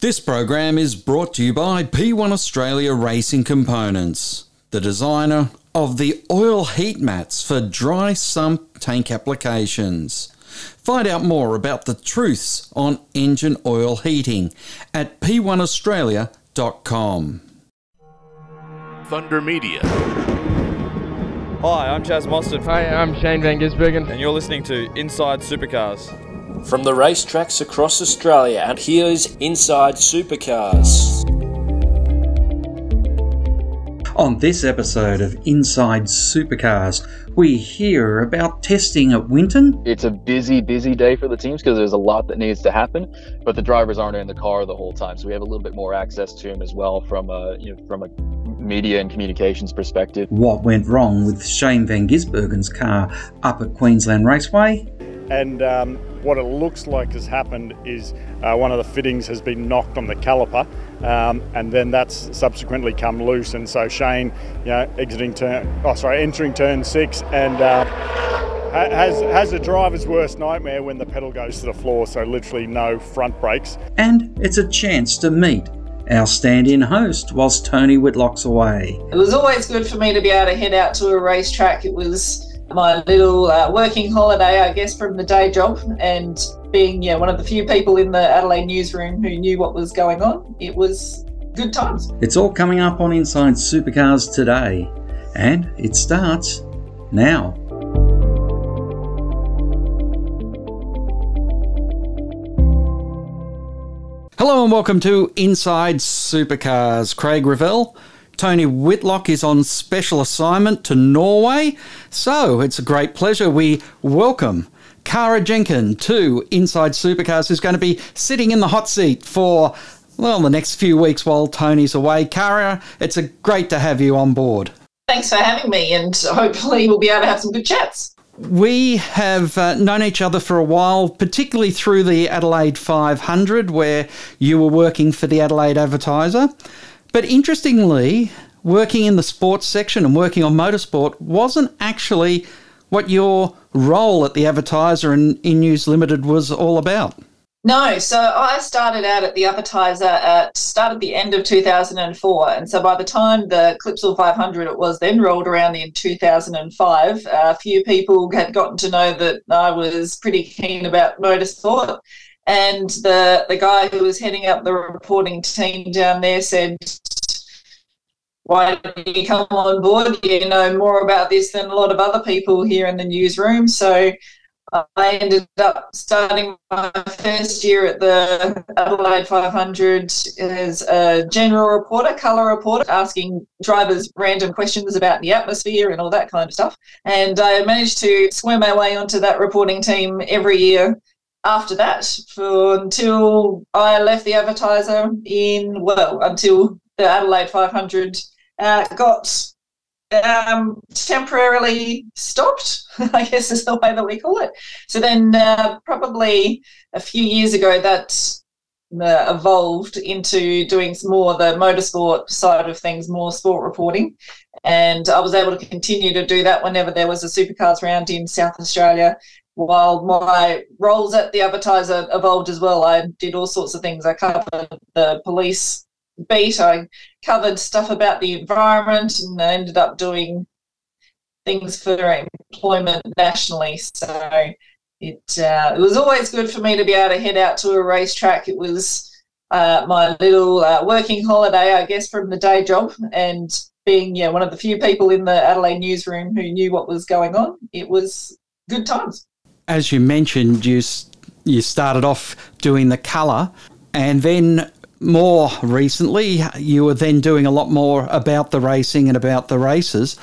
This program is brought to you by P1 Australia Racing Components, the designer of the oil heat mats for dry sump tank applications. Find out more about the truths on engine oil heating at p1australia.com. Thunder Media. Hi, I'm Chaz Mostert, Hi, I'm Shane Van Gisbergen. and you're listening to Inside Supercars. From the racetracks across Australia, and here's Inside Supercars. On this episode of Inside Supercars, we hear about testing at Winton, it's a busy, busy day for the teams because there's a lot that needs to happen. But the drivers aren't in the car the whole time, so we have a little bit more access to them as well from a you know, from a media and communications perspective. what went wrong with Shane Van Gisbergen's car up at Queensland Raceway, and um, what it looks like has happened is uh, one of the fittings has been knocked on the caliper, um, and then that's subsequently come loose. And so Shane, you know, exiting turn, oh sorry, entering turn six, and uh, has has a driver's worst nightmare when the pedal goes to the floor. So literally no front brakes. and it's a chance to meet our stand in host whilst Tony Whitlock's away. It was always good for me to be able to head out to a racetrack. It was my little uh, working holiday, I guess, from the day job. And being yeah, one of the few people in the Adelaide newsroom who knew what was going on, it was good times. It's all coming up on Inside Supercars today, and it starts now. Hello and welcome to Inside Supercars. Craig Revell. Tony Whitlock is on special assignment to Norway, so it's a great pleasure. We welcome Cara Jenkin to Inside Supercars, who's going to be sitting in the hot seat for, well, the next few weeks while Tony's away. Cara, it's a great to have you on board. Thanks for having me, and hopefully we'll be able to have some good chats. We have uh, known each other for a while, particularly through the Adelaide 500, where you were working for the Adelaide Advertiser. But interestingly, working in the sports section and working on motorsport wasn't actually what your role at the Advertiser and in News Limited was all about. No, so I started out at the advertiser at started the end of 2004, and so by the time the Clipsal 500 it was then rolled around in 2005, a few people had gotten to know that I was pretty keen about motorsport, and the the guy who was heading up the reporting team down there said. Why did you come on board? You know more about this than a lot of other people here in the newsroom. So I ended up starting my first year at the Adelaide 500 as a general reporter, colour reporter, asking drivers random questions about the atmosphere and all that kind of stuff. And I managed to swim my way onto that reporting team every year after that for until I left the advertiser in, well, until the Adelaide 500 uh, got um, temporarily stopped, I guess is the way that we call it. So then, uh, probably a few years ago, that uh, evolved into doing more the motorsport side of things, more sport reporting. And I was able to continue to do that whenever there was a supercars round in South Australia. While my roles at the advertiser evolved as well, I did all sorts of things. I covered the police beat. I covered stuff about the environment and I ended up doing things for employment nationally. So it uh, it was always good for me to be able to head out to a racetrack. It was uh, my little uh, working holiday, I guess, from the day job, and being yeah one of the few people in the Adelaide newsroom who knew what was going on. It was good times. As you mentioned, you you started off doing the colour, and then more recently, you were then doing a lot more about the racing and about the races.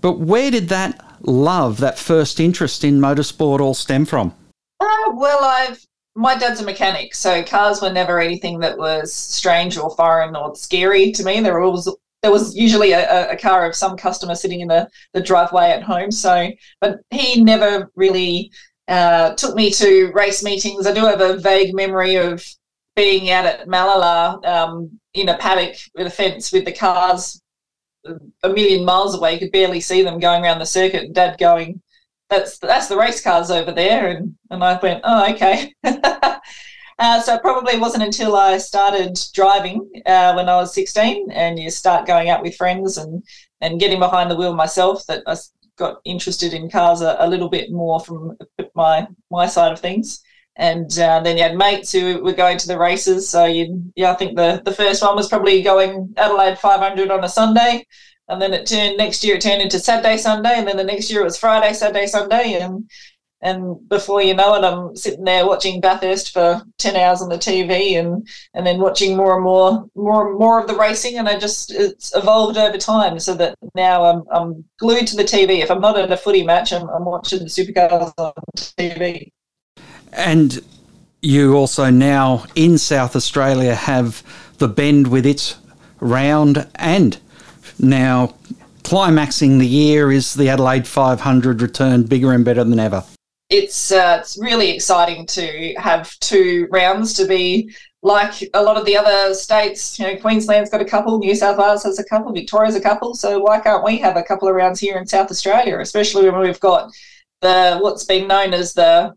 But where did that love, that first interest in motorsport, all stem from? Uh, well, I've my dad's a mechanic, so cars were never anything that was strange or foreign or scary to me. There always there was usually a, a car of some customer sitting in the, the driveway at home. So, but he never really uh, took me to race meetings. I do have a vague memory of being out at Mallala um, in a paddock with a fence with the cars a million miles away. You could barely see them going around the circuit. And Dad going, "That's that's the race cars over there," and and I went, "Oh, okay." Uh, so it probably wasn't until I started driving uh, when I was 16 and you start going out with friends and, and getting behind the wheel myself that I got interested in cars a, a little bit more from my my side of things. And uh, then you had mates who were going to the races. So you, yeah, I think the, the first one was probably going Adelaide 500 on a Sunday and then it turned next year it turned into Saturday Sunday, and then the next year it was Friday Saturday Sunday, and and before you know it, I'm sitting there watching Bathurst for ten hours on the TV, and and then watching more and more more and more of the racing, and I just it's evolved over time, so that now I'm I'm glued to the TV. If I'm not at a footy match, I'm, I'm watching the supercars on TV. And you also now in South Australia have the bend with its round and now, climaxing the year is the Adelaide 500 return bigger and better than ever. It's uh, it's really exciting to have two rounds to be like a lot of the other states. You know, Queensland's got a couple, New South Wales has a couple, Victoria's a couple. So why can't we have a couple of rounds here in South Australia, especially when we've got the what's been known as the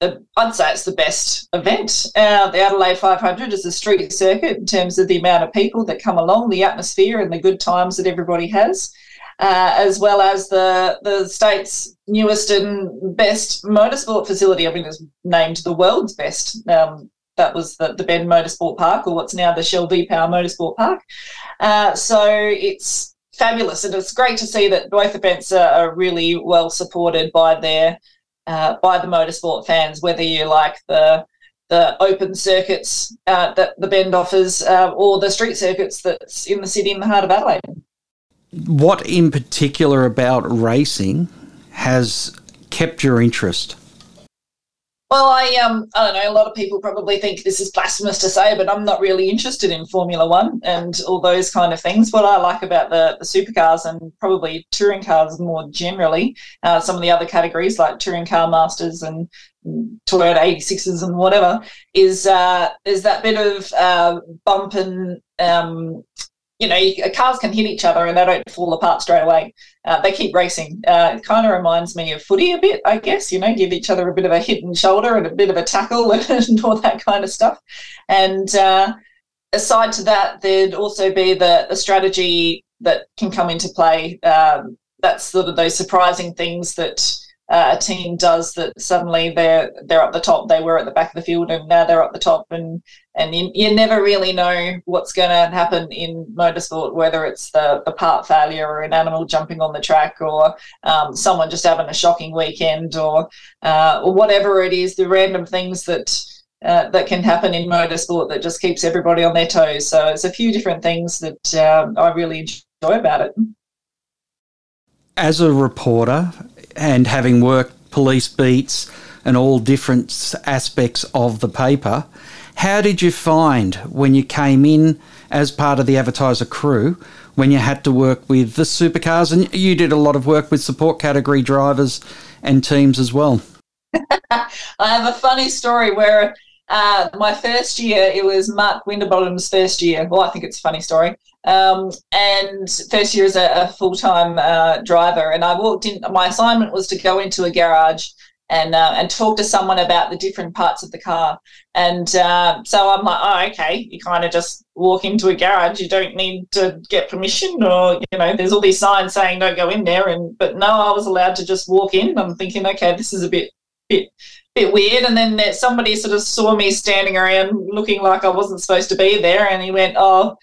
the, I'd say it's the best event. Uh, the Adelaide 500 is a street circuit in terms of the amount of people that come along, the atmosphere, and the good times that everybody has, uh, as well as the the state's newest and best motorsport facility. I mean, it's named the world's best. Um, that was the, the Bend Motorsport Park, or what's now the Shell V Power Motorsport Park. Uh, so it's fabulous, and it's great to see that both events are, are really well supported by their uh, by the motorsport fans, whether you like the the open circuits uh, that the Bend offers uh, or the street circuits that's in the city in the heart of Adelaide. What in particular about racing has kept your interest? Well, I um I don't know. A lot of people probably think this is blasphemous to say, but I'm not really interested in Formula One and all those kind of things. What I like about the the supercars and probably touring cars more generally, uh, some of the other categories like touring car masters and Toyota 86s and whatever, is uh, is that bit of uh, bump and um, you know, cars can hit each other and they don't fall apart straight away. Uh, they keep racing. Uh, it kind of reminds me of footy a bit, I guess. You know, give each other a bit of a hit and shoulder and a bit of a tackle and all that kind of stuff. And uh, aside to that, there'd also be the, the strategy that can come into play. Um, that's sort of those surprising things that uh, a team does that suddenly they're they're up the top. They were at the back of the field and now they're up the top, and and you, you never really know what's going to happen in motorsport, whether it's the the part failure or an animal jumping on the track or um, someone just having a shocking weekend or uh, whatever it is, the random things that. Uh, that can happen in motorsport that just keeps everybody on their toes. So it's a few different things that um, I really enjoy about it. As a reporter, and having worked police beats and all different aspects of the paper, how did you find when you came in as part of the advertiser crew when you had to work with the supercars and you did a lot of work with support category drivers and teams as well? I have a funny story where uh, my first year, it was Mark Winterbottom's first year. Well, I think it's a funny story. Um, and first year as a, a full time uh, driver. And I walked in, my assignment was to go into a garage and uh, and talk to someone about the different parts of the car. And uh, so I'm like, oh, okay. You kind of just walk into a garage. You don't need to get permission, or you know, there's all these signs saying don't go in there. And but no, I was allowed to just walk in. I'm thinking, okay, this is a bit bit bit weird. And then somebody sort of saw me standing around looking like I wasn't supposed to be there, and he went, "Oh,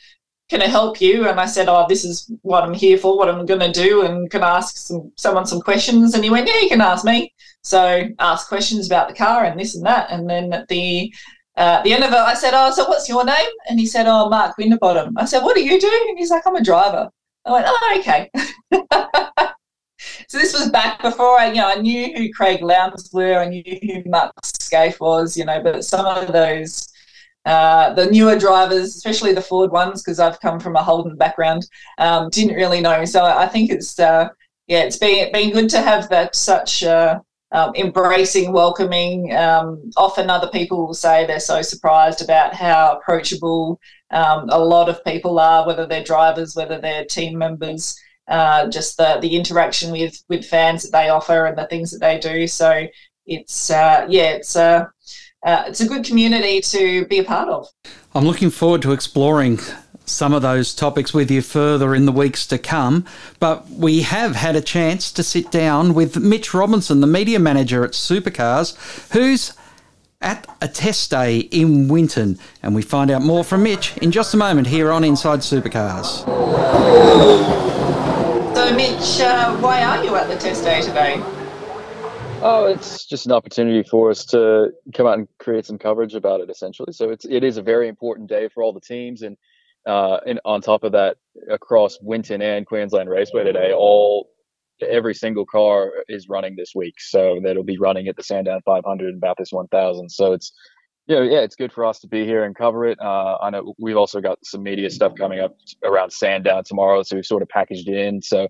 can I help you?" And I said, "Oh, this is what I'm here for. What I'm going to do, and can I ask some someone some questions?" And he went, "Yeah, you can ask me." So ask questions about the car and this and that, and then at the uh, the end of it, I said, "Oh, so what's your name?" And he said, "Oh, Mark Winterbottom." I said, "What do you do?" And he's like, "I'm a driver." I went, "Oh, okay." so this was back before I, you know, I knew who Craig Lowndes were, I knew who Mark Skaife was, you know, but some of those, uh, the newer drivers, especially the Ford ones, because I've come from a Holden background, um, didn't really know. So I think it's, uh, yeah, it's been been good to have that such. Uh, um, embracing, welcoming. Um, often other people will say they're so surprised about how approachable um, a lot of people are, whether they're drivers, whether they're team members uh, just the the interaction with with fans that they offer and the things that they do. So it's uh, yeah, it's uh, it's a good community to be a part of. I'm looking forward to exploring some of those topics with you further in the weeks to come. But we have had a chance to sit down with Mitch Robinson, the media manager at Supercars, who's at a test day in Winton. And we find out more from Mitch in just a moment here on Inside Supercars. So, Mitch, uh, why are you at the test day today? Oh, it's just an opportunity for us to come out and create some coverage about it, essentially. So it's it is a very important day for all the teams, and uh, and on top of that, across Winton and Queensland Raceway today, all every single car is running this week. So that'll be running at the Sandown 500 and Bathurst 1000. So it's you know, yeah, it's good for us to be here and cover it. Uh, I know we've also got some media stuff coming up around Sandown tomorrow, so we've sort of packaged it in. So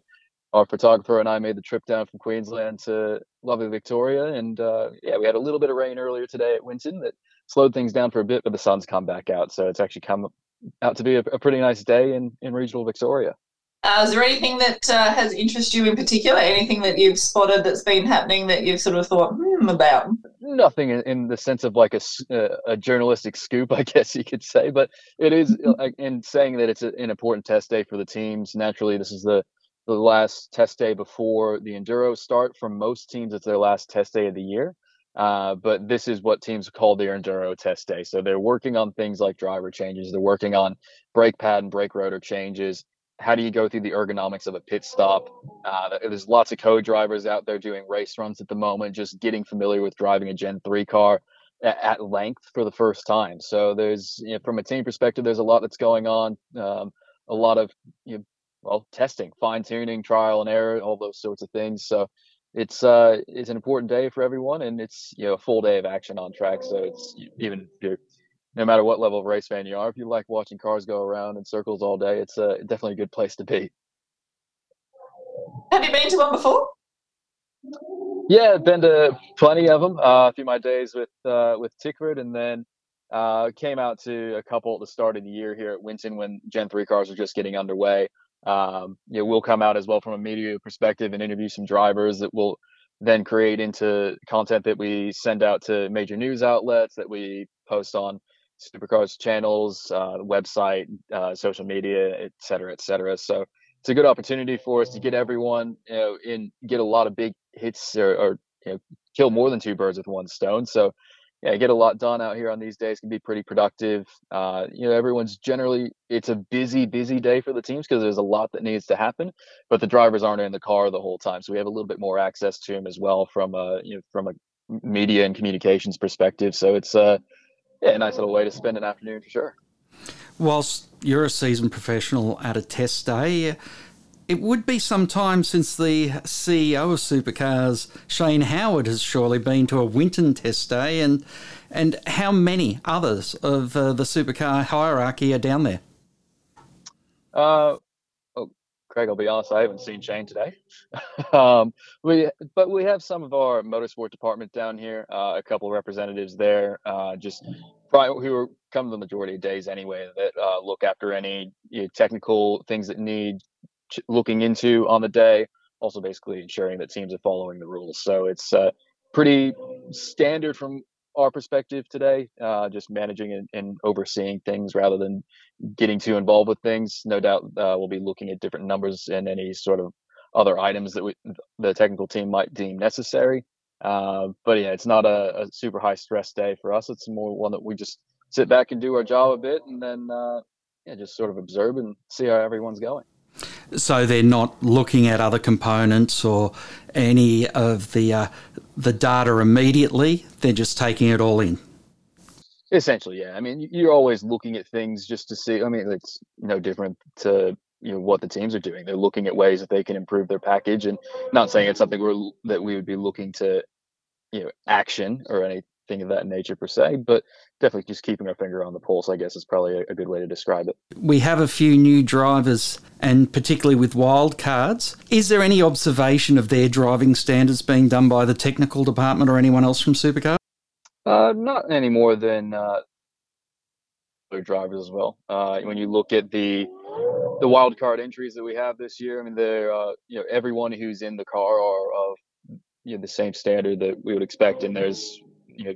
our photographer and I made the trip down from Queensland to lovely Victoria, and uh, yeah, we had a little bit of rain earlier today at Winton that slowed things down for a bit, but the sun's come back out, so it's actually come out to be a, a pretty nice day in in regional Victoria. Uh, is there anything that uh, has interested you in particular? Anything that you've spotted that's been happening that you've sort of thought hmm, about? Nothing in, in, the sense of like a, uh, a journalistic scoop, I guess you could say. But it is in saying that it's a, an important test day for the teams. Naturally, this is the the last test day before the enduro start. For most teams, it's their last test day of the year. Uh, but this is what teams call their enduro test day. So they're working on things like driver changes. They're working on brake pad and brake rotor changes how do you go through the ergonomics of a pit stop? Uh, there's lots of co-drivers out there doing race runs at the moment, just getting familiar with driving a Gen 3 car at, length for the first time. So there's, you know, from a team perspective, there's a lot that's going on. Um, a lot of, you know, well, testing, fine tuning, trial and error, all those sorts of things. So it's uh, it's an important day for everyone, and it's you know a full day of action on track. So it's even no matter what level of race fan you are, if you like watching cars go around in circles all day, it's uh, definitely a good place to be. Have you been to one before? Yeah, I've been to plenty of them uh, through my days with uh, with Tickford, and then uh, came out to a couple at the start of the year here at Winton when Gen three cars were just getting underway. Um, you know, we'll come out as well from a media perspective and interview some drivers that will then create into content that we send out to major news outlets that we post on Supercars channels, uh, website, uh, social media, et cetera, et cetera. So it's a good opportunity for us to get everyone, you know, in get a lot of big hits or, or you know, kill more than two birds with one stone. So yeah, get a lot done out here on these days can be pretty productive. Uh, you know, everyone's generally it's a busy, busy day for the teams because there's a lot that needs to happen, but the drivers aren't in the car the whole time, so we have a little bit more access to them as well from a you know from a media and communications perspective. So it's uh yeah, a nice little way to spend an afternoon for sure. Whilst you're a seasoned professional at a test day, it would be some time since the CEO of Supercars, Shane Howard, has surely been to a Winton test day, and and how many others of uh, the supercar hierarchy are down there? Uh, Craig, I'll be honest, I haven't seen Shane today. um, we, but we have some of our motorsport department down here, uh, a couple of representatives there, uh, just probably who are come the majority of days anyway, that uh, look after any you know, technical things that need looking into on the day. Also, basically ensuring that teams are following the rules. So it's uh, pretty standard from our perspective today, uh, just managing and, and, overseeing things rather than getting too involved with things. No doubt uh, we'll be looking at different numbers and any sort of other items that we, the technical team might deem necessary. Uh, but yeah, it's not a, a, super high stress day for us. It's more one that we just sit back and do our job a bit and then uh, yeah, just sort of observe and see how everyone's going. So they're not looking at other components or any of the uh, the data immediately. They're just taking it all in. Essentially, yeah. I mean, you're always looking at things just to see. I mean, it's no different to you know what the teams are doing. They're looking at ways that they can improve their package, and not saying it's something we're that we would be looking to you know action or anything of that nature per se, but definitely just keeping our finger on the pulse, I guess, is probably a, a, good way to describe it. We have a few new drivers, and particularly with wildcards. Is there any observation of their driving standards being done by the technical department or anyone else from Supercar? Uh, not any more than uh, other drivers as well. Uh, when you look at the the wild card entries that we have this year, I mean, they're uh, you know everyone who's in the car are of you know the same standard that we would expect, and there's you know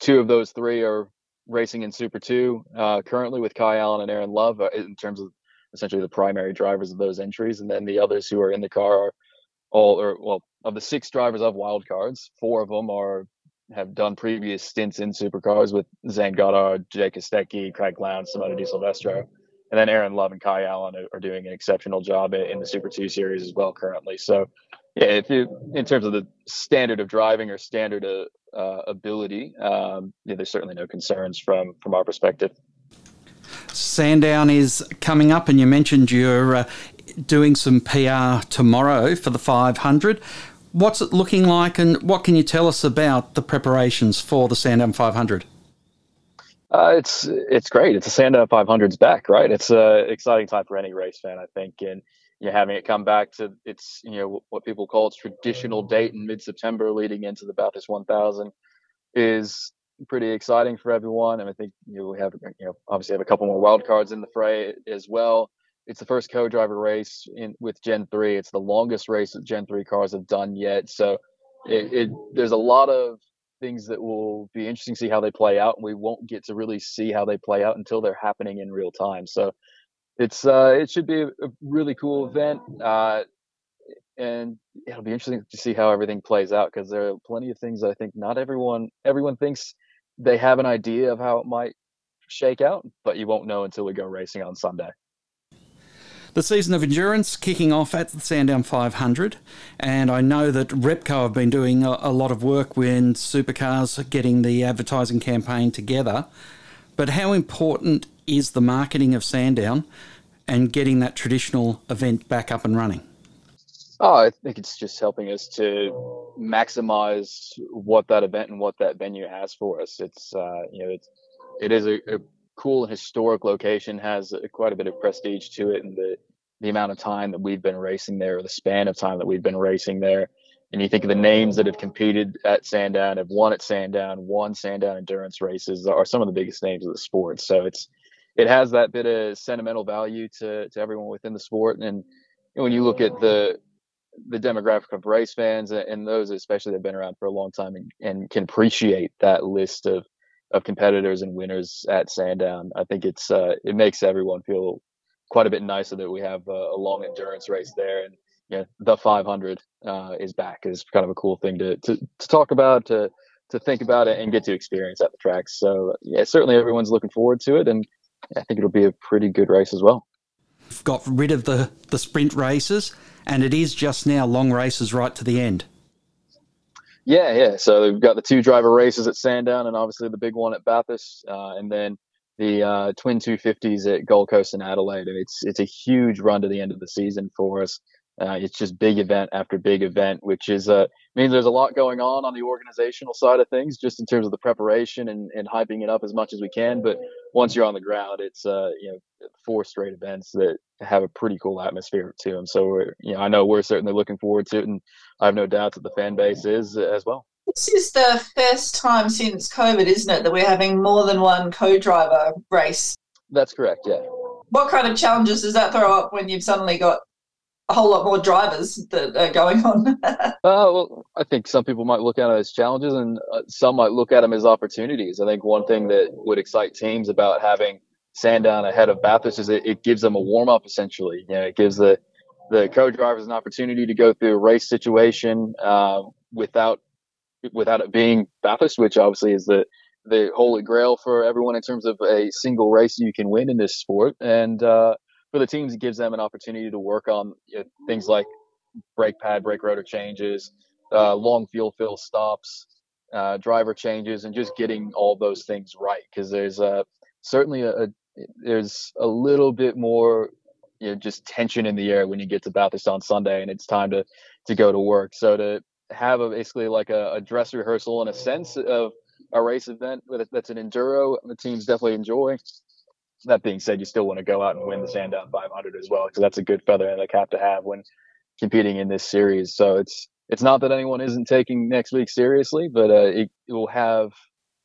two of those three are racing in Super Two uh, currently with Kai Allen and Aaron Love uh, in terms of essentially the primary drivers of those entries, and then the others who are in the car are all or well of the six drivers of wild cards, four of them are have done previous stints in supercars with Zane Goddard, Jake Kostecki, Craig Lowndes, Simona de Silvestro. And then Aaron Love and Kai Allen are, doing an exceptional job in the Super 2 series as well currently. So, yeah, if you, in terms of the standard of driving or standard of, uh, ability, um, yeah, there's certainly no concerns from from our perspective. Sandown is coming up, and you mentioned you're uh, doing some PR tomorrow for the 500. What's it looking like, and what can you tell us about the preparations for the Sandown 500? Uh, it's it's great. It's a Sandown 500's back, right? It's an exciting time for any race fan, I think, and you know, having it come back to its you know what people call its traditional date in mid-September, leading into the Bathurst 1000, is pretty exciting for everyone. And I think you know, we have you know obviously have a couple more wild cards in the fray as well. It's the first co-driver race in with Gen 3. It's the longest race that Gen 3 cars have done yet. So it, it there's a lot of things that will be interesting to see how they play out, and we won't get to really see how they play out until they're happening in real time. So it's uh, it should be a, really cool event, uh, and it'll be interesting to see how everything plays out because there are plenty of things I think not everyone everyone thinks they have an idea of how it might shake out, but you won't know until we go racing on Sunday the season of endurance kicking off at the Sandown 500. And I know that Repco have been doing a, a lot of work when supercars getting the advertising campaign together. But how important is the marketing of Sandown and getting that traditional event back up and running? Oh, I think it's just helping us to maximize what that event and what that venue has for us. It's uh, you know it's it is a, a cool historic location, has quite a bit of prestige to it, and the the amount of time that we've been racing there, or the span of time that we've been racing there. And you think of the names that have competed at Sandown, have won at Sandown, won Sandown endurance races, are some of the biggest names of the sport. So it's it has that bit of sentimental value to to everyone within the sport. And when you look at the the demographic of race fans and those especially that have been around for a long time and, and can appreciate that list of of competitors and winners at Sandown. I think it's uh, it makes everyone feel quite a bit nicer that we have a, a long endurance race there, and yeah, the 500 uh, is back is kind of a cool thing to to, to talk about, to to think about it, and get to experience at the tracks. So yeah, certainly everyone's looking forward to it, and I think it'll be a pretty good race as well. Got rid of the the sprint races, and it is just now long races right to the end. Yeah, yeah. So we've got the two driver races at Sandown, and obviously the big one at Bathurst, uh, and then the uh, twin 250s at Gold Coast and Adelaide. And it's it's a huge run to the end of the season for us. Uh, it's just big event after big event, which is uh, means there's a lot going on on the organizational side of things, just in terms of the preparation and, and hyping it up as much as we can. But once you're on the ground, it's uh, you know four straight events that have a pretty cool atmosphere to them. So we're, you know, I know we're certainly looking forward to it, and I have no doubt that the fan base is as well. This is the first time since COVID, isn't it, that we're having more than one co-driver race? That's correct. Yeah. What kind of challenges does that throw up when you've suddenly got a whole lot more drivers that are going on? uh, well, I think some people might look at it as challenges, and uh, some might look at them as opportunities. I think one thing that would excite teams about having Sandown ahead of Bathurst is it, it gives them a warm up. Essentially, you know, it gives the the co-drivers an opportunity to go through a race situation uh, without without it being Bathurst, which obviously is the the holy grail for everyone in terms of a single race you can win in this sport. And uh, for the teams, it gives them an opportunity to work on you know, things like brake pad, brake rotor changes, uh, long fuel fill stops, uh, driver changes, and just getting all those things right. Because there's uh, certainly a, a, there's a little bit more you know, just tension in the air when you get to Bathurst on Sunday and it's time to to go to work. So to have a basically like a, a dress rehearsal in a sense of a race event that's an enduro the teams definitely enjoy. That being said, you still want to go out and win the Sandown 500 as well because that's a good feather in the cap to have when competing in this series. So it's it's not that anyone isn't taking next week seriously, but uh, it, it will have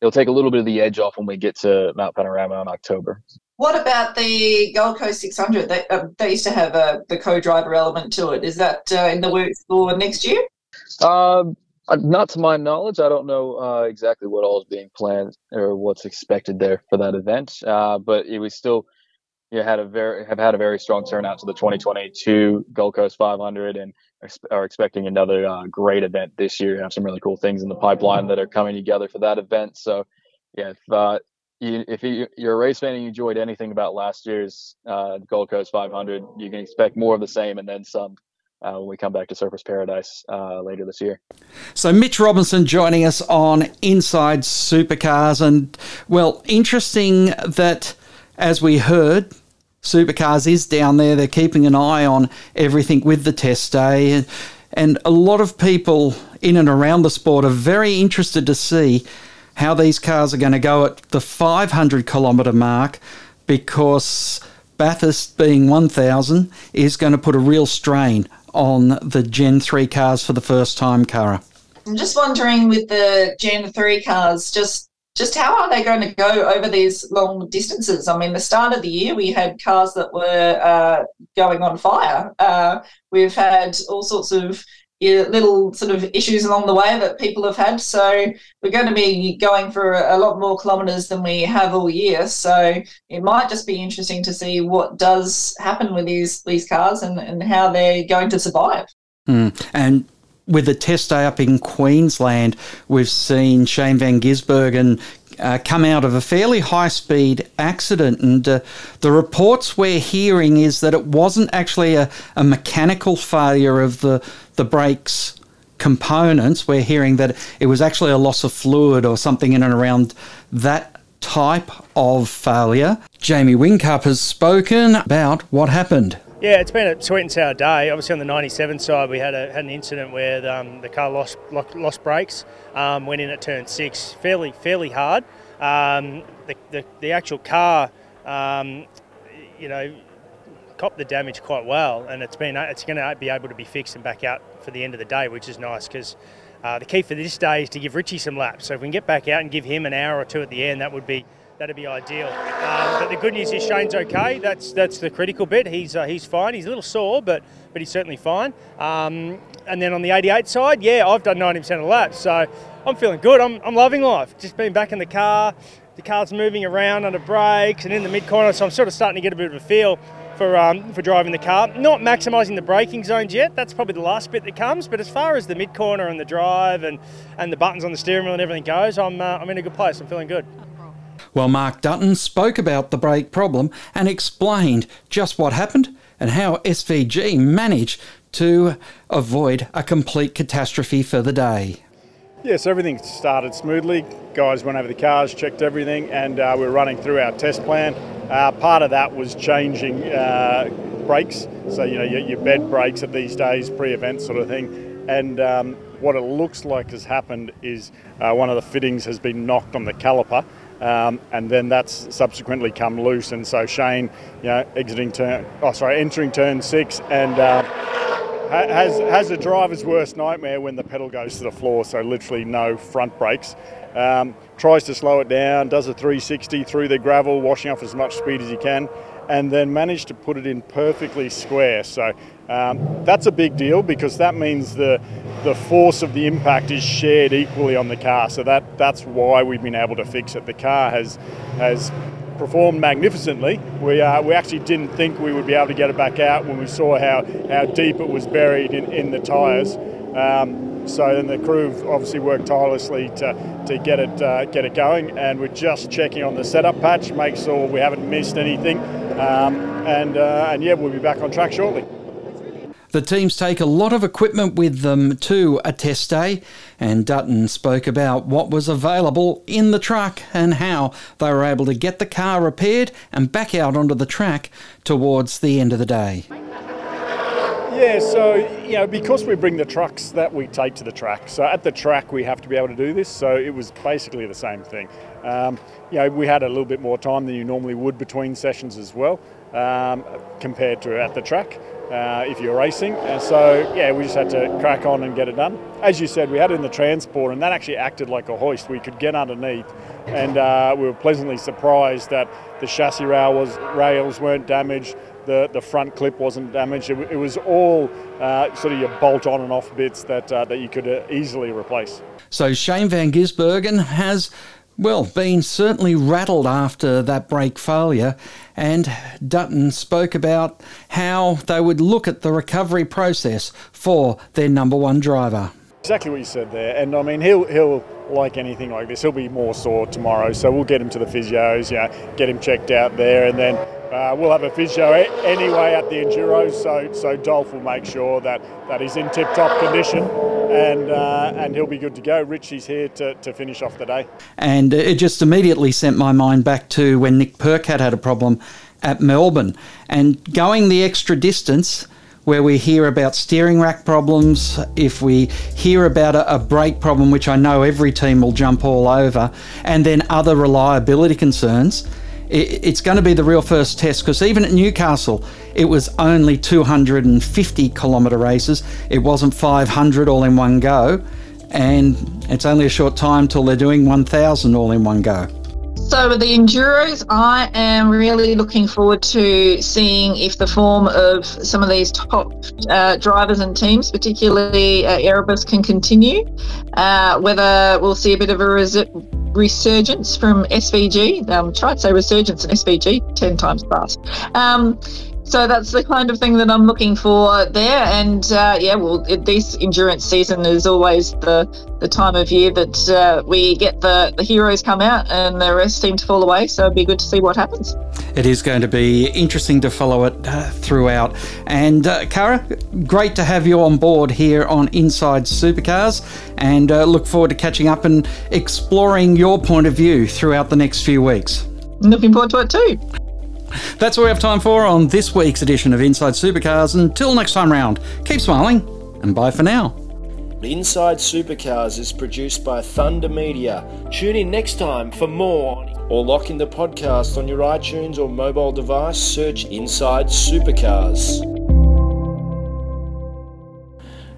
it'll take a little bit of the edge off when we get to Mount Panorama in October. What about the Gold Coast 600? They, uh, they used to have a, the co-driver element to it. Is that uh, in the works for next year? Um, Not to my knowledge, I don't know uh, exactly what all is being planned or what's expected there for that event. Uh, but it was still, you had a very have had a very strong turnout to the 2022 Gold Coast 500, and are expecting another uh, great event this year. Have some really cool things in the pipeline that are coming together for that event. So, yeah, if uh, you, if you, are a race fan and you enjoyed anything about last year's uh, Gold Coast 500, you can expect more of the same and then some uh, when we come back to Surfers Paradise uh, later this year. So, Mitch Robinson joining us on Inside Supercars. And, well, interesting that, as we heard, Supercars is down there. They're keeping an eye on everything with the test day. And a lot of people in and around the sport are very interested to see how these cars are going to go at the 500 kilometre mark because Bathurst being 1000 is going to put a real strain on the Gen 3 cars for the first time, Cara. I'm just wondering with the Gen 3 cars, just just how are they going to go over these long distances? I mean, the start of the year, we had cars that were uh, going on fire. Uh, we've had all sorts of little sort of issues along the way that people have had. So we're going to be going for a lot more kilometres than we have all year. So it might just be interesting to see what does happen with these these cars and, and how they're going to survive. Mm. And with the test day up in Queensland, we've seen Shane Van Gisbergen uh, come out of a fairly high speed accident. And uh, the reports we're hearing is that it wasn't actually a, a mechanical failure of the, the brakes components. We're hearing that it was actually a loss of fluid or something in and around that type of failure. Jamie Whincup has spoken about what happened. Yeah, it's been a sweet and sour day. Obviously, on the 97 side, we had a, had an incident where um, the car lost lost brakes, um, went in at turn six, fairly fairly hard. Um, the, the, the actual car, um, you know, copped the damage quite well, and it's been it's going to be able to be fixed and back out for the end of the day, which is nice because. Uh, the key for this day is to give Richie some laps. So if we can get back out and give him an hour or two at the end, that would be that'd be ideal. Um, but the good news is Shane's okay. That's that's the critical bit. He's uh, he's fine. He's a little sore, but but he's certainly fine. Um, and then on the 88 side, yeah, I've done 90% of the laps, so I'm feeling good. I'm, I'm loving life. Just being back in the car, the car's moving around under brakes and in the mid corner, so I'm sort of starting to get a bit of a feel for um, for driving the car. Not maximising the braking zones yet. That's probably the last bit that comes. But as far as the mid corner and the drive and, and the buttons on the steering wheel and everything goes, I'm uh, I'm in a good place. I'm feeling good. Well, Mark Dutton spoke about the brake problem and explained just what happened and how SVG managed to avoid a complete catastrophe for the day. Yes, everything started smoothly. Guys went over the cars, checked everything, and uh, we are running through our test plan. Uh, part of that was changing uh, brakes, so you know your, your, bed brakes at these days, pre-event sort of thing. And um, what it looks like has happened is uh, one of the fittings has been knocked on the caliper, um, and then that's subsequently come loose. And so Shane, you know, exiting turn, oh sorry, entering turn six, and uh, has has a driver's worst nightmare when the pedal goes to the floor. So literally no front brakes. Um, tries to slow it down, does a 360 through the gravel, washing off as much speed as he can, and then managed to put it in perfectly square. So um, that's a big deal because that means the the force of the impact is shared equally on the car. So that that's why we've been able to fix it. The car has has performed magnificently. We uh, we actually didn't think we would be able to get it back out when we saw how how deep it was buried in, in the tyres. Um, so then the crew obviously worked tirelessly to, to get it uh, get it going, and we're just checking on the setup patch, make sure we haven't missed anything, um, and uh, and yeah, we'll be back on track shortly. The teams take a lot of equipment with them to a test day, and Dutton spoke about what was available in the truck and how they were able to get the car repaired and back out onto the track towards the end of the day. Yeah, so you know, because we bring the trucks that we take to the track, so at the track we have to be able to do this. So it was basically the same thing. Um, you know, we had a little bit more time than you normally would between sessions as well, um, compared to at the track uh, if you're racing. And so, yeah, we just had to crack on and get it done. As you said, we had it in the transport, and that actually acted like a hoist. We could get underneath, and uh, we were pleasantly surprised that the chassis rail was, rails weren't damaged, the, the front clip wasn't damaged. It, it was all uh, sort of your bolt on and off bits that, uh, that you could uh, easily replace. So Shane Van Gisbergen has well, been certainly rattled after that brake failure, and Dutton spoke about how they would look at the recovery process for their number one driver. Exactly what you said there, and I mean he'll he'll like anything like this, he'll be more sore tomorrow. So we'll get him to the physios, you know, get him checked out there, and then uh, we'll have a physio anyway at the enduros. So so Dolph will make sure that, that he's in tip-top condition, and uh, and he'll be good to go. Richie's here to, to finish off the day. And it just immediately sent my mind back to when Nick Percat had had a problem at Melbourne, and going the extra distance where we hear about steering rack problems, if we hear about a, a, brake problem, which I know every team will jump all over, and then other reliability concerns, it, it's going to be the real first test because even at Newcastle, it was only 250 kilometre races. It wasn't 500 all in one go, and it's only a short time till they're doing 1,000 all in one go. So with the Enduros, I am really looking forward to seeing if the form of some of these top uh, drivers and teams, particularly uh, Erebus, can continue. Uh, whether we'll see a bit of a res- resurgence from SVG. Um, try to say resurgence in SVG ten times fast. Um, so that's the kind of thing that I'm looking for there. And uh, yeah, well, it, this endurance season is always the, the time of year that uh, we get the, the heroes come out and the rest seem to fall away. So it'd be good to see what happens. It is going to be interesting to follow it uh, throughout. And uh, Cara, great to have you on board here on Inside Supercars and uh, look forward to catching up and exploring your point of view throughout the next few weeks. Looking forward to it too. That's all we have time for on this week's edition of Inside Supercars. Until next time round, keep smiling and bye for now. Inside Supercars is produced by Thunder Media. Tune in next time for more or lock in the podcast on your iTunes or mobile device. Search Inside Supercars.